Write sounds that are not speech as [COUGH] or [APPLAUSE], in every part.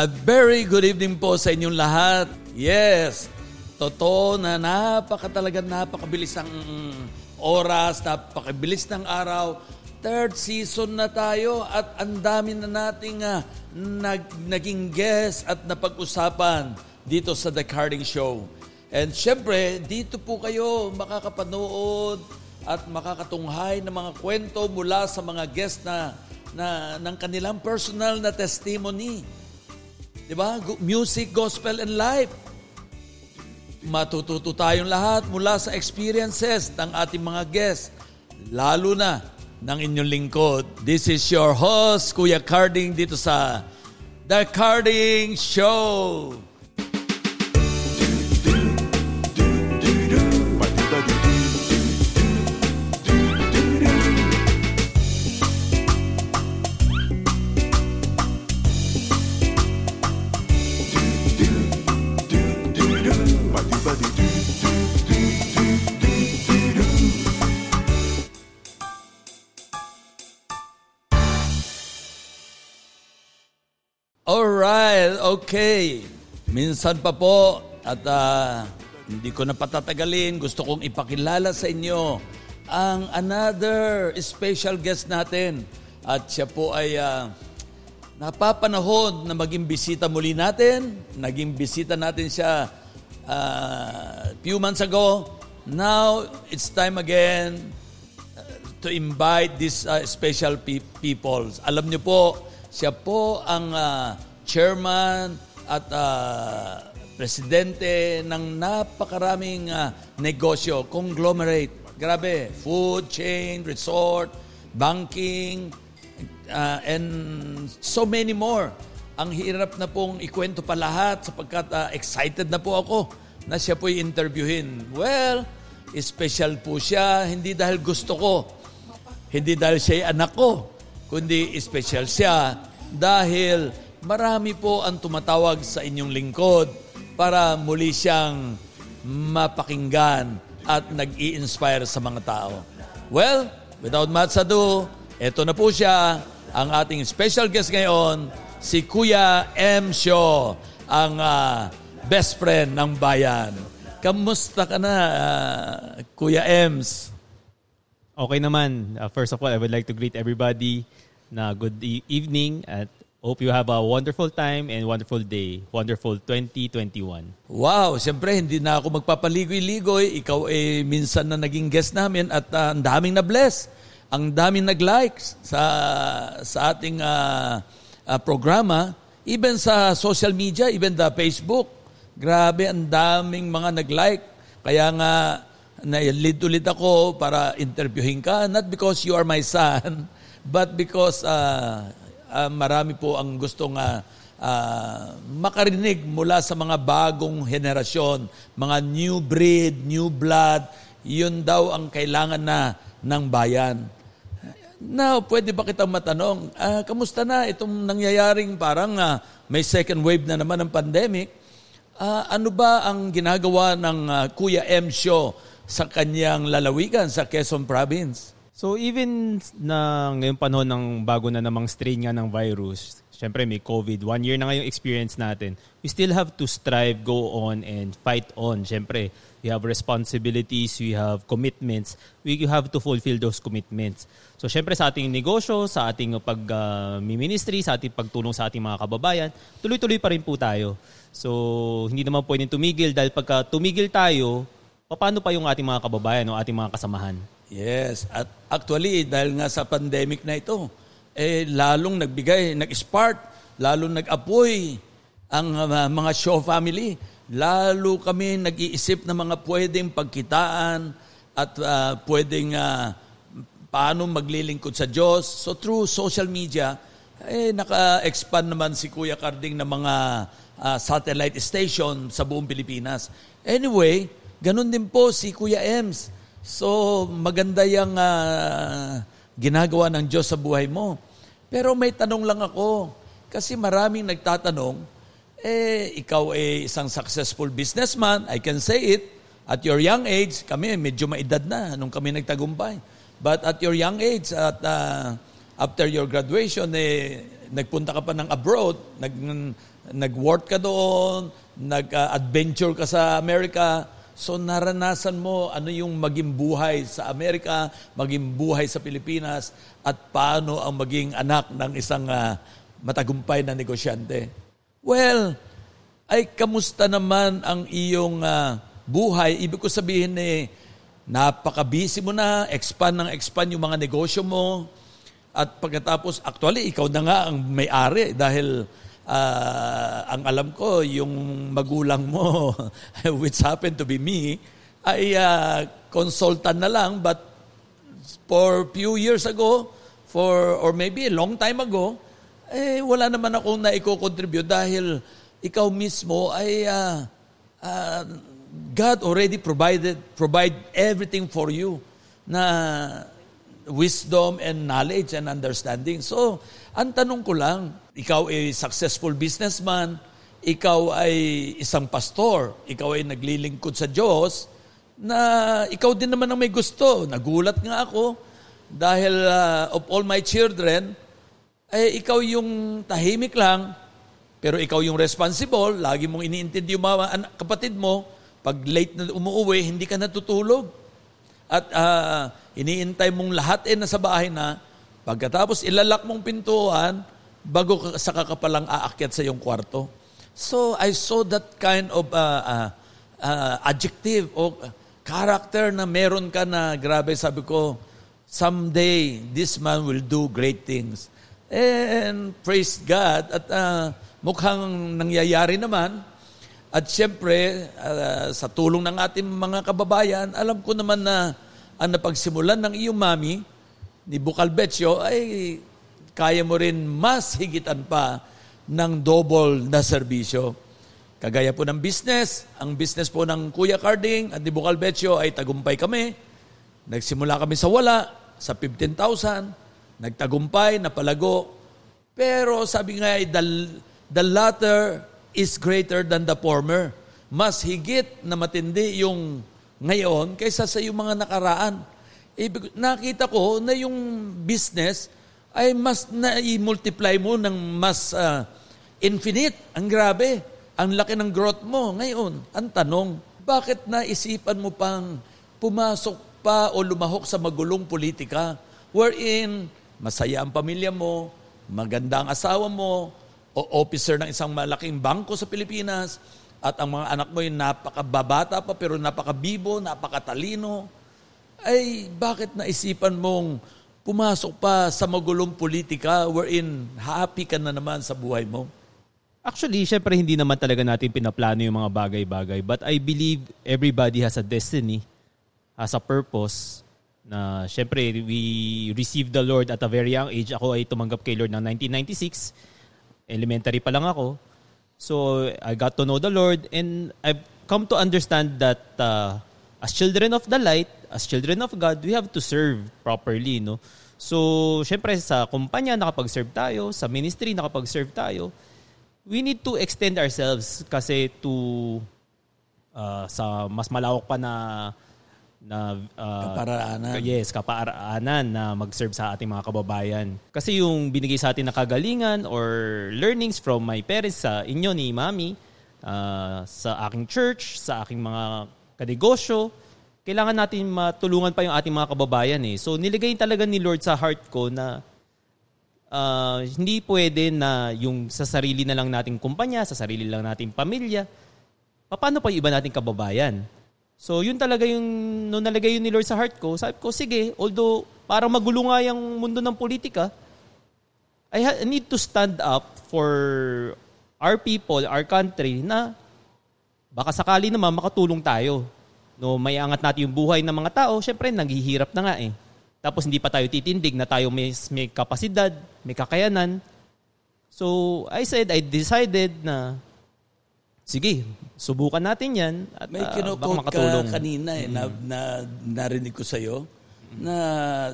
A very good evening po sa inyong lahat. Yes, totoo na napakatalaga, napakabilis ang oras, napakabilis ng araw. Third season na tayo at ang dami na nating uh, nag, naging guest at napag-usapan dito sa The Carding Show. And syempre, dito po kayo makakapanood at makakatunghay ng mga kwento mula sa mga guest na, na ng kanilang personal na testimony Di ba? Music, gospel, and life. Matututo tayong lahat mula sa experiences ng ating mga guests, lalo na ng inyong lingkod. This is your host, Kuya Carding, dito sa The Carding Show. Okay. Minsan pa po at uh, hindi ko na patatagalin, gusto kong ipakilala sa inyo ang another special guest natin. At siya po ay uh, napapanahon na maging bisita muli natin. Naging bisita natin siya uh, few months ago. Now, it's time again to invite these uh, special pe- people. Alam niyo po, siya po ang uh, chairman at uh, presidente ng napakaraming uh, negosyo, conglomerate. Grabe, food chain, resort, banking, uh, and so many more. Ang hirap na pong ikwento pa lahat sapagkat uh, excited na po ako na siya po'y interviewin. Well, special po siya, hindi dahil gusto ko, hindi dahil siya anak ko, kundi special siya dahil marami po ang tumatawag sa inyong lingkod para muli siyang mapakinggan at nag-i-inspire sa mga tao. Well, without much ado, eto na po siya, ang ating special guest ngayon, si Kuya M. Shaw, ang uh, best friend ng bayan. Kamusta ka na, uh, Kuya Ems? Okay naman. Uh, first of all, I would like to greet everybody na good e- evening at hope you have a wonderful time and wonderful day. Wonderful 2021. Wow, siyempre hindi na ako magpapaligoy-ligoy. Ikaw eh minsan na naging guest namin at uh, ang daming na-bless. Ang daming nag-likes sa sa ating uh, uh, programa, even sa social media, even the Facebook. Grabe, ang daming mga nag-like. Kaya nga, na-lead ulit ako para interviewin ka, not because you are my son, [LAUGHS] but because uh, uh, marami po ang gustong uh, uh, makarinig mula sa mga bagong henerasyon, mga new breed, new blood, yun daw ang kailangan na ng bayan. Now, pwede ba kitang matanong, uh, kamusta na itong nangyayaring parang uh, may second wave na naman ng pandemic? Uh, ano ba ang ginagawa ng uh, Kuya M. Show sa kanyang lalawigan sa Quezon Province? So even na ngayong panahon ng bago na namang strain nga ng virus, syempre may COVID, one year na ngayong experience natin, we still have to strive, go on, and fight on. Syempre, we have responsibilities, we have commitments, we have to fulfill those commitments. So syempre sa ating negosyo, sa ating pag-ministry, uh, sa ating pagtulong sa ating mga kababayan, tuloy-tuloy pa rin po tayo. So hindi naman pwedeng tumigil dahil pagka tumigil tayo, paano pa yung ating mga kababayan o ating mga kasamahan? Yes. At actually, dahil nga sa pandemic na ito, eh, lalong nagbigay, nag-spark, lalong nag-apoy ang uh, mga show family. Lalo kami nag-iisip ng mga pwedeng pagkitaan at uh, pwedeng uh, paano maglilingkod sa Diyos. So through social media, eh, naka-expand naman si Kuya Carding ng mga uh, satellite station sa buong Pilipinas. Anyway, ganun din po si Kuya Ems So, maganda yung uh, ginagawa ng Diyos sa buhay mo. Pero may tanong lang ako. Kasi maraming nagtatanong, eh, ikaw ay eh, isang successful businessman, I can say it. At your young age, kami medyo maedad na nung kami nagtagumpay. But at your young age, at uh, after your graduation, eh, nagpunta ka pa ng abroad, nag, nag-work ka doon, nag-adventure ka sa America, so naranasan mo ano yung maging buhay sa Amerika, maging buhay sa Pilipinas, at paano ang maging anak ng isang uh, matagumpay na negosyante. Well, ay kamusta naman ang iyong uh, buhay? Ibig ko sabihin eh, napaka-busy mo na, expand ng expand yung mga negosyo mo, at pagkatapos, actually, ikaw na nga ang may-ari dahil uh, ang alam ko, yung magulang mo, [LAUGHS] which happened to be me, ay uh, consultant na lang, but for few years ago, for or maybe a long time ago, eh, wala naman akong naiko-contribute dahil ikaw mismo ay uh, uh, God already provided provide everything for you na wisdom and knowledge and understanding. So, ang tanong ko lang, ikaw ay successful businessman, ikaw ay isang pastor, ikaw ay naglilingkod sa Diyos, na ikaw din naman ang may gusto. Nagulat nga ako dahil uh, of all my children, ay ikaw yung tahimik lang, pero ikaw yung responsible, lagi mong iniintindi yung mga anak, kapatid mo, pag late na umuwi, hindi ka natutulog. At uh, iniintay mong lahat eh nasa bahay na, pagkatapos ilalak mong pintuan, bago sa kakapalang aakyat sa iyong kwarto. So I saw that kind of uh, uh, uh, adjective o character na meron ka na grabe, sabi ko, someday this man will do great things. And praise God, at uh, mukhang nangyayari naman. At siyempre, uh, sa tulong ng ating mga kababayan, alam ko naman na ang napagsimulan ng iyong mami, ni Bukal Betio, ay kaya mo rin mas higitan pa ng double na serbisyo. Kagaya po ng business, ang business po ng Kuya Carding at ni Bukal Betio ay tagumpay kami. Nagsimula kami sa wala, sa 15,000, nagtagumpay, napalago. Pero sabi nga the, the latter is greater than the former. Mas higit na matindi yung ngayon kaysa sa yung mga nakaraan. Ibig, nakita ko na yung business ay mas na-multiply mo ng mas uh, infinite. Ang grabe. Ang laki ng growth mo. Ngayon, ang tanong, bakit naisipan mo pang pumasok pa o lumahok sa magulong politika wherein masaya ang pamilya mo, maganda ang asawa mo, o officer ng isang malaking bangko sa Pilipinas, at ang mga anak mo ay napakababata pa pero napakabibo, napakatalino, ay bakit naisipan mong pumasok pa sa magulong politika wherein happy ka na naman sa buhay mo? Actually, syempre hindi naman talaga natin pinaplano yung mga bagay-bagay. But I believe everybody has a destiny, has a purpose. Na syempre, we received the Lord at a very young age. Ako ay tumanggap kay Lord ng 1996. Elementary pa lang ako. So I got to know the Lord and I've come to understand that uh, as children of the light, as children of God, we have to serve properly, no? So, syempre sa kumpanya nakapag-serve tayo, sa ministry nakapag-serve tayo, we need to extend ourselves kasi to uh, sa mas malawak pa na na uh, kaparaanan. Yes, kaparaanan na mag-serve sa ating mga kababayan. Kasi yung binigay sa atin na kagalingan or learnings from my parents sa inyo ni Mami, uh, sa aking church, sa aking mga kanegosyo, kailangan natin matulungan pa yung ating mga kababayan eh. So niligay talaga ni Lord sa heart ko na uh, hindi pwede na yung sa sarili na lang nating kumpanya, sa sarili lang nating pamilya, paano pa yung iba nating kababayan? So yun talaga yung, nung nalagay yun ni Lord sa heart ko, sabi ko, sige, although parang magulo nga yung mundo ng politika, I, ha- I need to stand up for our people, our country, na baka sakali naman makatulong tayo. No, may angat natin yung buhay ng mga tao, syempre naghihirap na nga eh. Tapos hindi pa tayo titindig na tayo may, may kapasidad, may kakayanan. So, I said, I decided na sige, subukan natin yan at May uh, baka makatulong. ka kanina eh, mm-hmm. na, na, narinig ko sa'yo na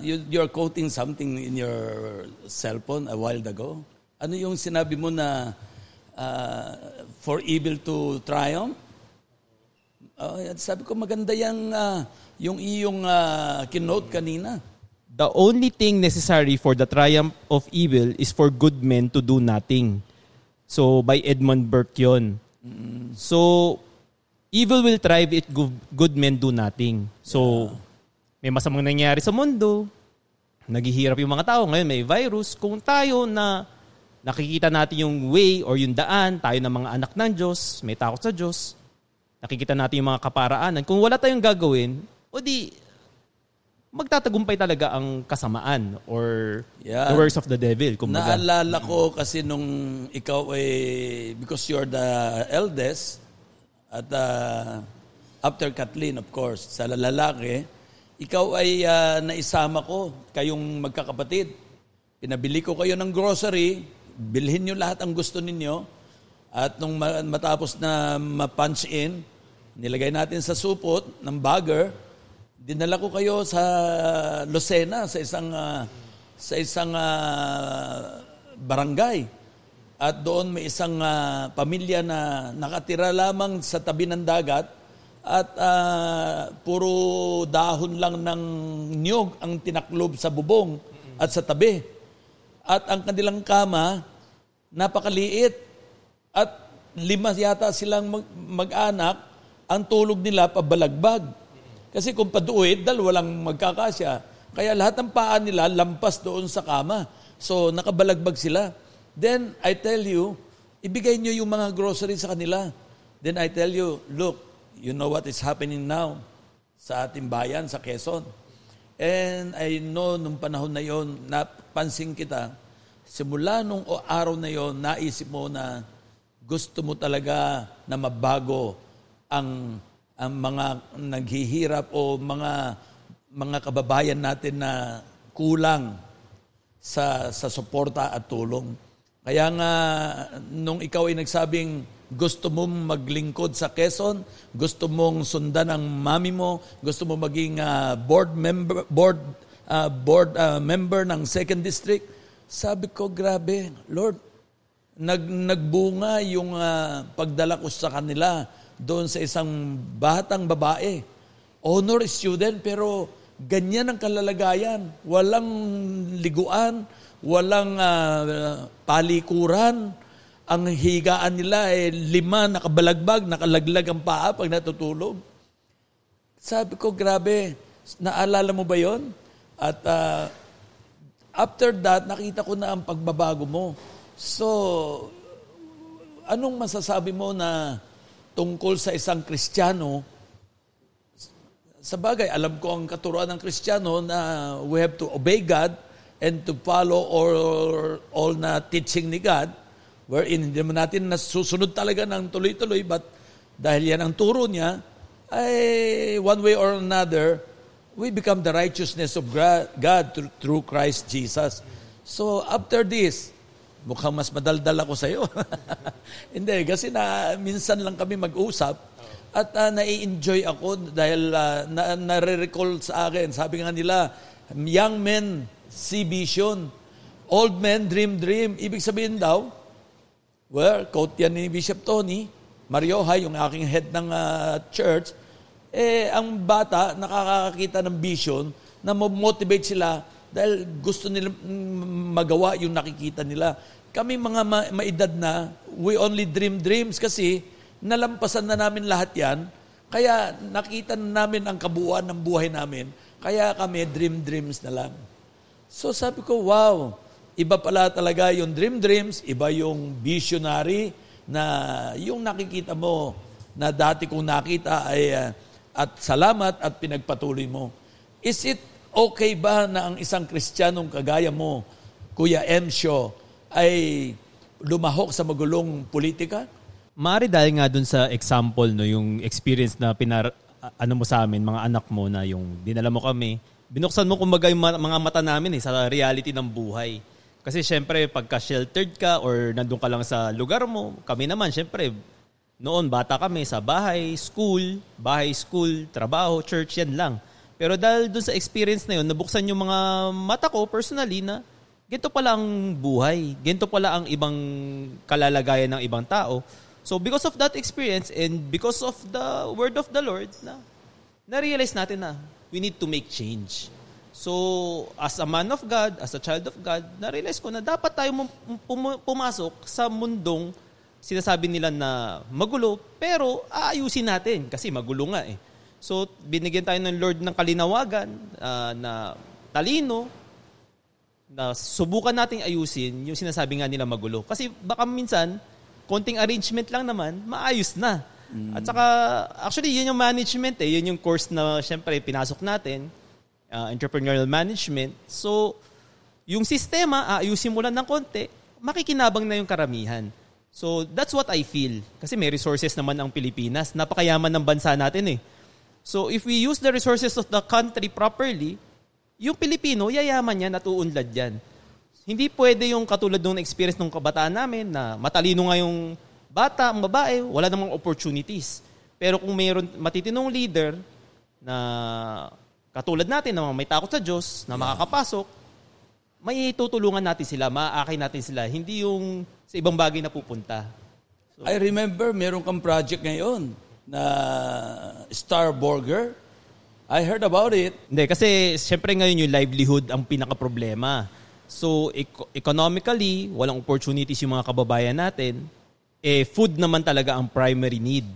you, you're quoting something in your cellphone a while ago. Ano yung sinabi mo na uh, for evil to triumph? Uh, sabi ko maganda yung, uh, yung iyong uh, kinote kanina. the only thing necessary for the triumph of evil is for good men to do nothing. So, by Edmund Burke yun. So, evil will thrive if good, men do nothing. So, may masamang nangyari sa mundo. Naghihirap yung mga tao. Ngayon may virus. Kung tayo na nakikita natin yung way or yung daan, tayo ng mga anak ng Diyos, may takot sa Diyos, nakikita natin yung mga kaparaanan. Kung wala tayong gagawin, o di, magtatagumpay talaga ang kasamaan or Yeah. the works of the devil. Kumbaga. Naalala ko kasi nung ikaw ay, because you're the eldest, at uh, after Kathleen, of course, sa lalaki, ikaw ay uh, naisama ko, kayong magkakapatid. Pinabili ko kayo ng grocery, bilhin nyo lahat ang gusto ninyo, at nung ma- matapos na ma-punch in, nilagay natin sa supot ng bagger, dinala ko kayo sa Lucena, sa isang ah, sa isang ah, barangay. At doon may isang ah, pamilya na nakatira lamang sa tabi ng dagat at ah, puro dahon lang ng niyog ang tinaklob sa bubong at sa tabi. At ang kanilang kama, napakaliit. At lima yata silang mag- mag-anak, ang tulog nila pabalagbag. Kasi kung paduwid, dal walang magkakasya. Kaya lahat ng paa nila lampas doon sa kama. So nakabalagbag sila. Then I tell you, ibigay nyo yung mga groceries sa kanila. Then I tell you, look, you know what is happening now sa ating bayan, sa Quezon. And I know nung panahon na yon, napansin kita, simula nung araw na yon, naisip mo na gusto mo talaga na mabago ang ang mga naghihirap o mga mga kababayan natin na kulang sa sa suporta at tulong. Kaya nga nung ikaw ay nagsabing gusto mong maglingkod sa Quezon, gusto mong sundan ang mami mo, gusto mo maging ah, board member board ah, board ah, member ng second district, sabi ko grabe, Lord, nag nagbunga yung ah, pagdala ko sa kanila doon sa isang batang babae. Honor student pero ganyan ang kalalagayan. Walang liguan, walang ah, palikuran. Ang higaan nila ay lima nakabalagbag, nakalaglag ang paa pag natutulog. Sabi ko, grabe, naalala mo ba yon? At ah, after that, nakita ko na ang pagbabago mo. So, anong masasabi mo na tungkol sa isang Kristiyano? Sa bagay, alam ko ang katuruan ng Kristiyano na we have to obey God and to follow all, all na teaching ni God wherein hindi naman natin nasusunod talaga ng tuloy-tuloy but dahil yan ang turo niya, ay one way or another, we become the righteousness of God through Christ Jesus. So after this, mukhang mas madaldal ako sa iyo. [LAUGHS] Hindi, kasi na minsan lang kami mag-usap at uh, nai-enjoy ako dahil uh, na, nare-recall sa akin. Sabi nga nila, young men see vision, old men dream dream. Ibig sabihin daw, well, quote yan ni Bishop Tony, Marioha, yung aking head ng uh, church, eh, ang bata nakakakita ng vision na motivate sila dahil gusto nila mm, magawa yung nakikita nila. Kami mga ma- maedad na, we only dream dreams kasi nalampasan na namin lahat yan. Kaya nakita na namin ang kabuuan ng buhay namin. Kaya kami dream dreams na lang. So sabi ko, wow, iba pala talaga yung dream dreams, iba yung visionary na yung nakikita mo na dati kong nakita ay uh, at salamat at pinagpatuloy mo. Is it okay ba na ang isang Kristiyanong kagaya mo, Kuya M. Ay lumahok sa magulong politika? Mari dahil nga dun sa example, no, yung experience na pinar, ano mo sa amin, mga anak mo na yung dinala mo kami, binuksan mo kumbaga yung mga mata namin eh, sa reality ng buhay. Kasi syempre, pagka sheltered ka or nandun ka lang sa lugar mo, kami naman, syempre, noon bata kami sa bahay, school, bahay, school, trabaho, church, yan lang. Pero dahil dun sa experience na yun, nabuksan yung mga mata ko personally na ganito pala ang buhay. Ganito pala ang ibang kalalagayan ng ibang tao. So because of that experience and because of the word of the Lord, na na-realize natin na we need to make change. So, as a man of God, as a child of God, na-realize ko na dapat tayo pum- pumasok sa mundong sinasabi nila na magulo, pero aayusin natin kasi magulo nga eh. So, binigyan tayo ng Lord ng kalinawagan ah, na talino, na subukan nating ayusin yung sinasabi nga nila magulo. Kasi baka minsan, konting arrangement lang naman, maayos na. At saka, actually, yun yung management eh. Yun yung course na, syempre, pinasok natin. uh, entrepreneurial management. So, yung sistema, aayusin mo lang ng konti, makikinabang na yung karamihan. So, that's what I feel. Kasi may resources naman ang Pilipinas. Napakayaman ng bansa natin eh. So, if we use the resources of the country properly, yung Pilipino, yayaman yan at uunlad yan. Hindi pwede yung katulad ng experience ng kabataan namin na matalino nga yung bata, ang babae, wala namang opportunities. Pero kung mayroon matitinong leader na katulad natin na may takot sa Diyos, na makakapasok, may tutulungan natin sila, maaakay natin sila. Hindi yung sa ibang bagay na pupunta. I remember meron kang project ngayon na Star Burger. I heard about it. Hindi, kasi syempre ngayon yung livelihood ang pinaka-problema. So, eco- economically, walang opportunities yung mga kababayan natin. Eh, food naman talaga ang primary need.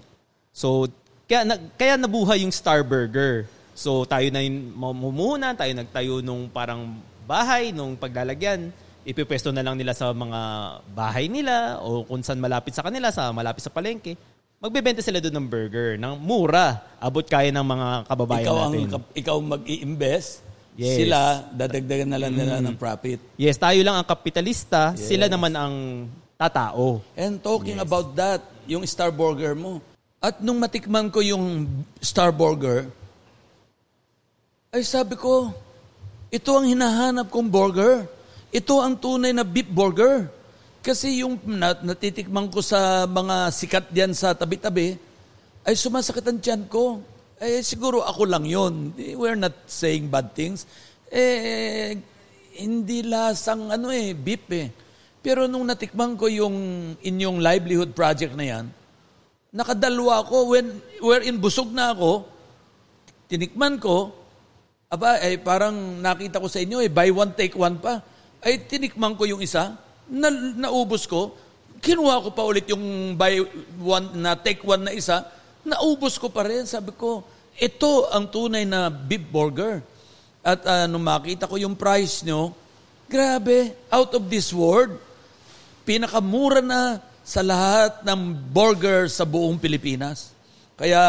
So, kaya, na, kaya nabuhay yung Star Burger. So, tayo na yung mamumuhunan, tayo nagtayo nung parang bahay, nung paglalagyan. Ipipwesto na lang nila sa mga bahay nila o kung saan malapit sa kanila, sa malapit sa palengke. Magbebenta sila doon ng burger, ng mura. Abot kaya ng mga kababayan ikaw ang natin. kap- ikaw mag-i-invest. Yes. Sila dadagdagan na lang nila ng profit. Yes, tayo lang ang kapitalista, sila naman ang tatao. And talking about that, yung Star Burger mo. At nung matikman ko yung Star Burger, ay sabi ko, ito ang hinahanap kong burger. Ito ang tunay na beef burger. Kasi yung nat- natitikman ko sa mga sikat diyan sa tabi-tabi, ay sumasakit ang tiyan ko. Eh, siguro ako lang yon. We're not saying bad things. Eh, hindi lasang ano eh, beef eh. Pero nung natikman ko yung inyong livelihood project na yan, nakadalwa ako when wherein busog na ako, tinikman ko, aba, ay parang nakita ko sa inyo, eh, buy one, take one pa. Ay, tinikman ko yung isa, na, naubos ko, kinuha ko pa ulit yung buy one na take one na isa, naubos ko pa rin. Sabi ko, ito ang tunay na beef burger. At uh, nung makita ko yung price nyo, grabe, out of this world. Pinakamura na sa lahat ng burger sa buong Pilipinas. Kaya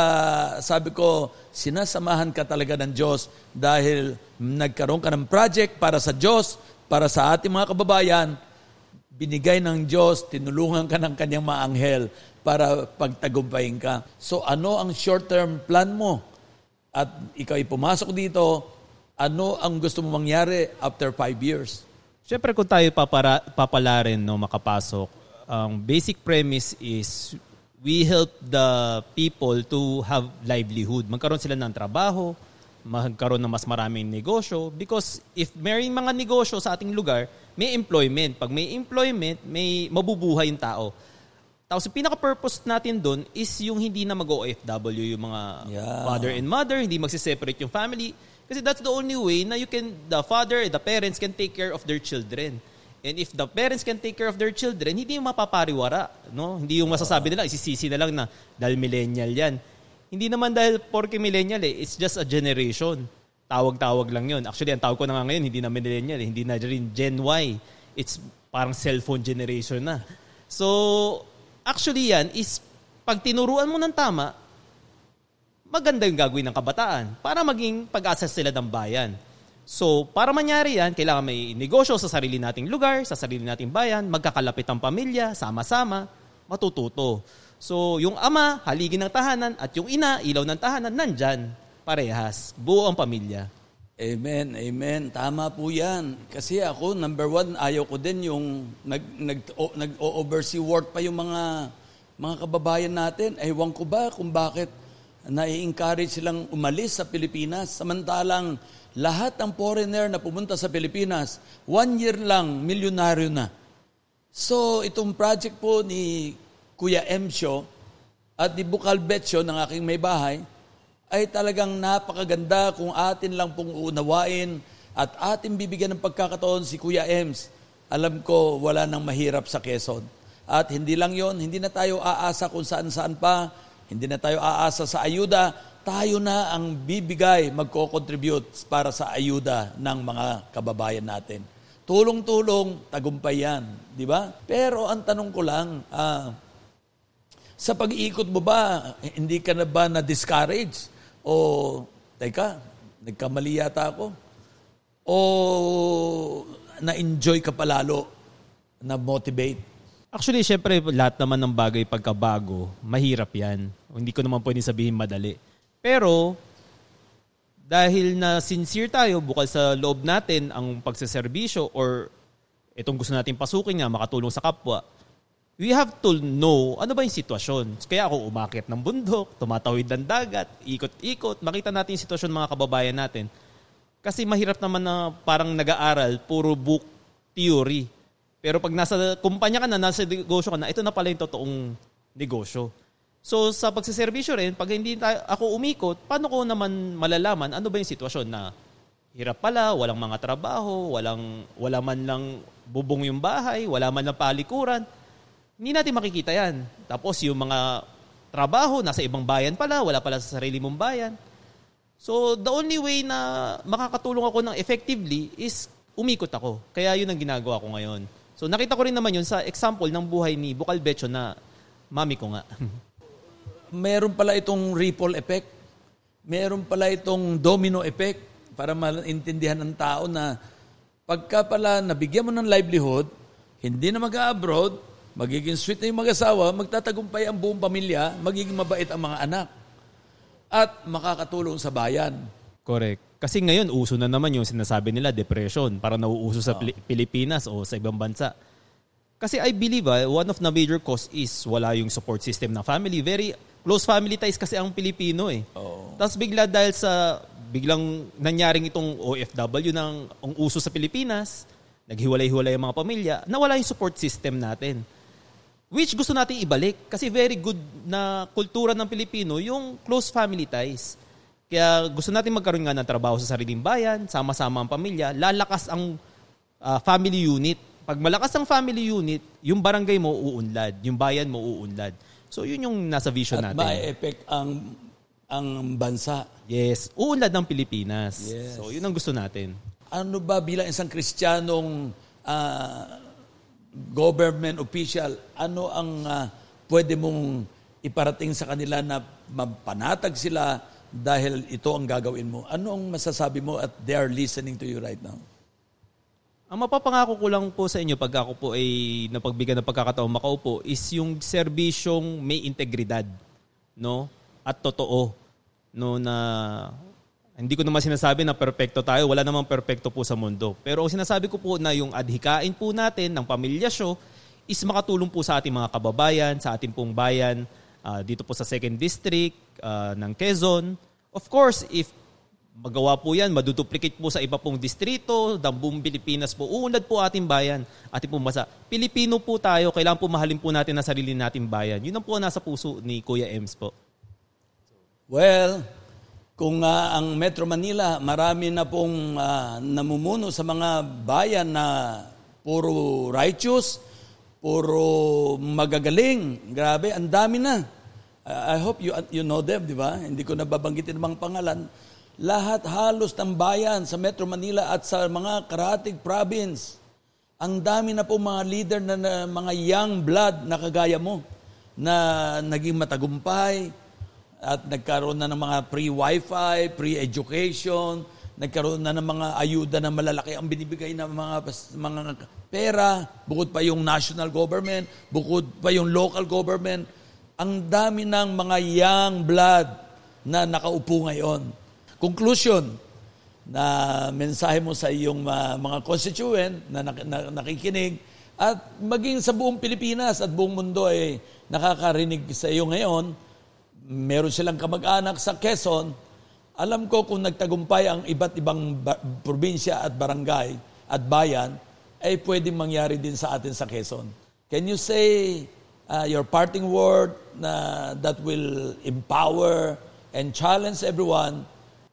sabi ko, sinasamahan ka talaga ng Diyos dahil nagkaroon ka ng project para sa Diyos, para sa ating mga kababayan, binigay ng Diyos, tinulungan ka ng kanyang mga anghel para pagtagumpayin ka. So ano ang short-term plan mo? At ikaw ay pumasok dito, ano ang gusto mo mangyari after five years? Siyempre kung tayo papara, papala rin no, makapasok, ang basic premise is we help the people to have livelihood. Magkaroon sila ng trabaho, magkaroon ng mas maraming negosyo. Because if may mga negosyo sa ating lugar, may employment. Pag may employment, may mabubuhay yung tao. Tapos yung pinaka-purpose natin doon is yung hindi na mag-OFW yung mga Yeah. father and mother, hindi magsiseparate yung family. Kasi that's the only way na you can, the father, the parents can take care of their children. And if the parents can take care of their children, hindi yung mapapariwara. No? Hindi yung masasabi nila, isisisi na lang na dahil millennial yan. Hindi naman dahil porke millennial eh, it's just a generation. Tawag-tawag lang yun. Actually, ang tawag ko na nga ngayon, hindi na millennial eh, hindi na rin Gen Y. It's parang cellphone generation na. So, actually yan is pag tinuruan mo ng tama, maganda yung gagawin ng kabataan para maging pag-asa sila ng bayan. So, para mangyari yan, kailangan may negosyo sa sarili nating lugar, sa sarili nating bayan, magkakalapit ang pamilya, sama-sama, matututo. So, yung ama, haligi ng tahanan, at yung ina, ilaw ng tahanan, nandyan, parehas. Buo ang pamilya. Amen, amen. Tama po yan. Kasi ako, number one, ayaw ko din yung nag, nag, o, nag-oversee work pa yung mga, mga kababayan natin. Ewan ko ba kung bakit nai-encourage silang umalis sa Pilipinas. Samantalang lahat ng foreigner na pumunta sa Pilipinas, one year lang, milyonaryo na. So, itong project po ni Kuya Emsyo at ni Bukal Betio ng aking may bahay, ay talagang napakaganda kung atin lang pong unawain At ating bibigyan ng pagkakataon si Kuya Ems. Alam ko wala nang mahirap sa Quezon. At hindi lang yon, hindi na tayo aasa kung saan-saan pa, hindi na tayo aasa sa ayuda, tayo na ang bibigay, magko-contribute para sa ayuda ng mga kababayan natin. Tulong-tulong, tagumpay yan. Di ba? Pero ang tanong ko lang, ah, sa pag-iikot mo ba, hindi ka na ba na-discourage? O, teka, nagkamali yata ako? O na-enjoy ka palalo? Na-motivate? Actually, syempre, lahat naman ng bagay pagkabago, mahirap yan. Hindi ko naman pwede sabihin madali. Pero, dahil na sincere tayo, bukal sa loob natin ang pagsaserbisyo or itong gusto natin pasukin nga, makatulong sa kapwa, we have to know ano ba yung sitwasyon. Kaya ako umakit ng bundok, tumatawid ng dagat, ikot-ikot, makita natin yung sitwasyon ng mga kababayan natin. Kasi mahirap naman na parang nag-aaral, puro book theory. Pero pag nasa kumpanya ka na, nasa negosyo ka na, ito na pala yung totoong negosyo. So sa pagsiservisyo rin, pag hindi tayo, ako umikot, paano ko naman malalaman ano ba yung sitwasyon na hirap pala, walang mga trabaho, walang, wala man lang bubong yung bahay, wala man lang palikuran hindi natin makikita yan. Tapos yung mga trabaho, nasa ibang bayan pala, wala pala sa sarili mong bayan. So, the only way na makakatulong ako ng effectively is umikot ako. Kaya yun ang ginagawa ko ngayon. So, nakita ko rin naman yun sa example ng buhay ni Bukal Becho na mami ko nga. [LAUGHS] Meron pala itong ripple effect. Meron pala itong domino effect para maintindihan ng tao na pagka pala nabigyan mo ng livelihood, hindi na mag-abroad, magiging sweet na yung mag-asawa, magtatagumpay ang buong pamilya, magiging mabait ang mga anak. At makakatulong sa bayan. Correct. Kasi ngayon, uso na naman yung sinasabi nila, depression. Para nauuso sa oh. Pilipinas o sa ibang bansa. Kasi I believe, uh, one of the major cause is wala yung support system ng family. Very close family ties kasi ang Pilipino eh. Oh. Tapos bigla dahil sa biglang nangyaring itong OFW ng ang uso sa Pilipinas, naghiwalay-hiwalay ang mga pamilya, nawala yung support system natin. Which gusto natin ibalik kasi very good na kultura ng Pilipino yung close family ties. Kaya gusto natin magkaroon nga ng trabaho sa sariling bayan, sama-sama ang pamilya, lalakas ang uh, family unit. Pag malakas ang family unit, yung barangay mo uunlad, yung bayan mo uunlad. So yun yung nasa vision At natin. At ma-effect ang ang bansa. Yes, uunlad ng Pilipinas. Yes. So yun ang gusto natin. Ano ba bilang isang Kristiyanong uh, government official, ano ang uh, pwede mong iparating sa kanila na mapanatag sila dahil ito ang gagawin mo? Ano ang masasabi mo at they are listening to you right now? Ang mapapangako ko lang po sa inyo pag ako po ay napagbigyan ng pagkakataon makaupo is yung serbisyong may integridad no at totoo no na hindi ko naman sinasabi na perpekto tayo. Wala namang perpekto po sa mundo. Pero sinasabi ko po na yung adhikain po natin ng pamilya show is makatulong po sa ating mga kababayan, sa ating pong bayan, uh, dito po sa 2nd District uh, ng Quezon. Of course, if magawa po yan, maduduplicate po sa iba pong distrito, ng buong Pilipinas po, uunlad po ating bayan, ating pong masa. Pilipino po tayo, kailangan po mahalin po natin ang sarili nating bayan. Yun ang po nasa puso ni Kuya Ems po. Well, kung uh, ang Metro Manila, marami na pong uh, namumuno sa mga bayan na puro righteous, puro magagaling. Grabe, ang dami na. Uh, I hope you, you know them, di ba? Hindi ko nababanggitin ang mga pangalan. Lahat halos ng bayan sa Metro Manila at sa mga karatig province, ang dami na po mga leader na, na mga young blood na kagaya mo na naging matagumpay, at nagkaroon na ng mga free wifi, free education, nagkaroon na ng mga ayuda na malalaki ang binibigay ng mga mga pera, bukod pa yung national government, bukod pa yung local government. Ang dami ng mga young blood na nakaupo ngayon. Conclusion, na mensahe mo sa iyong mga, constituent na nakikinig at maging sa buong Pilipinas at buong mundo ay nakakarinig sa iyo ngayon meron silang kamag-anak sa Quezon, alam ko kung nagtagumpay ang iba't ibang ba- probinsya at barangay at bayan, ay pwedeng mangyari din sa atin sa Quezon. Can you say uh, your parting word na that will empower and challenge everyone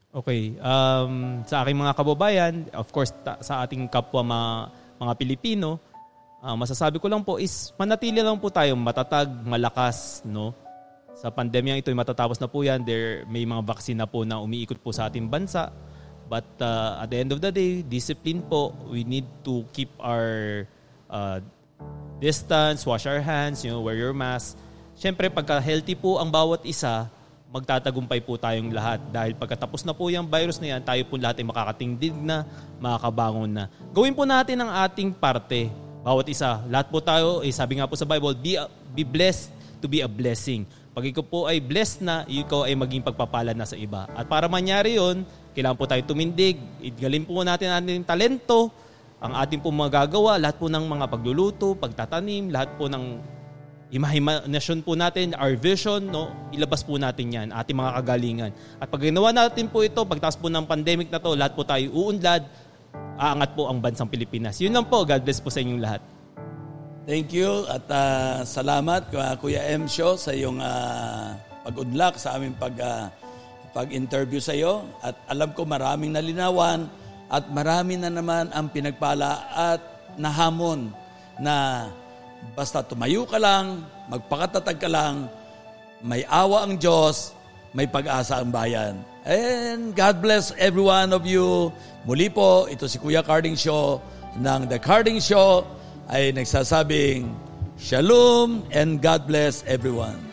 Okay. Um, sa aking mga kababayan, of course, ta- sa ating kapwa mga, mga Pilipino, uh, masasabi ko lang po is manatili lang po tayong matatag, malakas, no? Sa pandemya ito, matatapos na po yan. There, may mga vaccine na po na umiikot po sa ating bansa. But uh, at the end of the day, discipline po. We need to keep our uh, distance, wash our hands, you know, wear your mask. Siyempre, pagka healthy po ang bawat isa, magtatagumpay po tayong lahat. Dahil pagkatapos na po yung virus na yan, tayo po lahat ay makakatingdig na, makakabangon na. Gawin po natin ang ating parte. Bawat isa. Lahat po tayo, eh, sabi nga po sa Bible, be, be blessed to be a blessing. Pag ikaw po ay blessed na, ikaw ay maging pagpapala na sa iba. At para mangyari yon, kailangan po tayo tumindig. Idgalin po natin ang ating talento, ang ating po magagawa, lahat po ng mga pagluluto, pagtatanim, lahat po ng imahinasyon po natin, our vision, no, ilabas po natin yan, ating mga kagalingan. At pag ginawa natin po ito, pagtas po ng pandemic na to, lahat po tayo uunlad, aangat po ang bansang Pilipinas. Yun lang po, God bless po sa inyong lahat. Thank you at uh, salamat Kuya M. Show sa iyong uh, pag-unlock sa aming pag, uh, pag-interview sa iyo. At alam ko maraming nalinawan at marami na naman ang pinagpala at nahamon na Basta tumayo ka lang, magpakatatag ka lang, may awa ang Diyos, may pag-asa ang bayan. And God bless every one of you. Muli po, ito si Kuya Carding Show ng The Carding Show ay nagsasabing, Shalom and God bless everyone.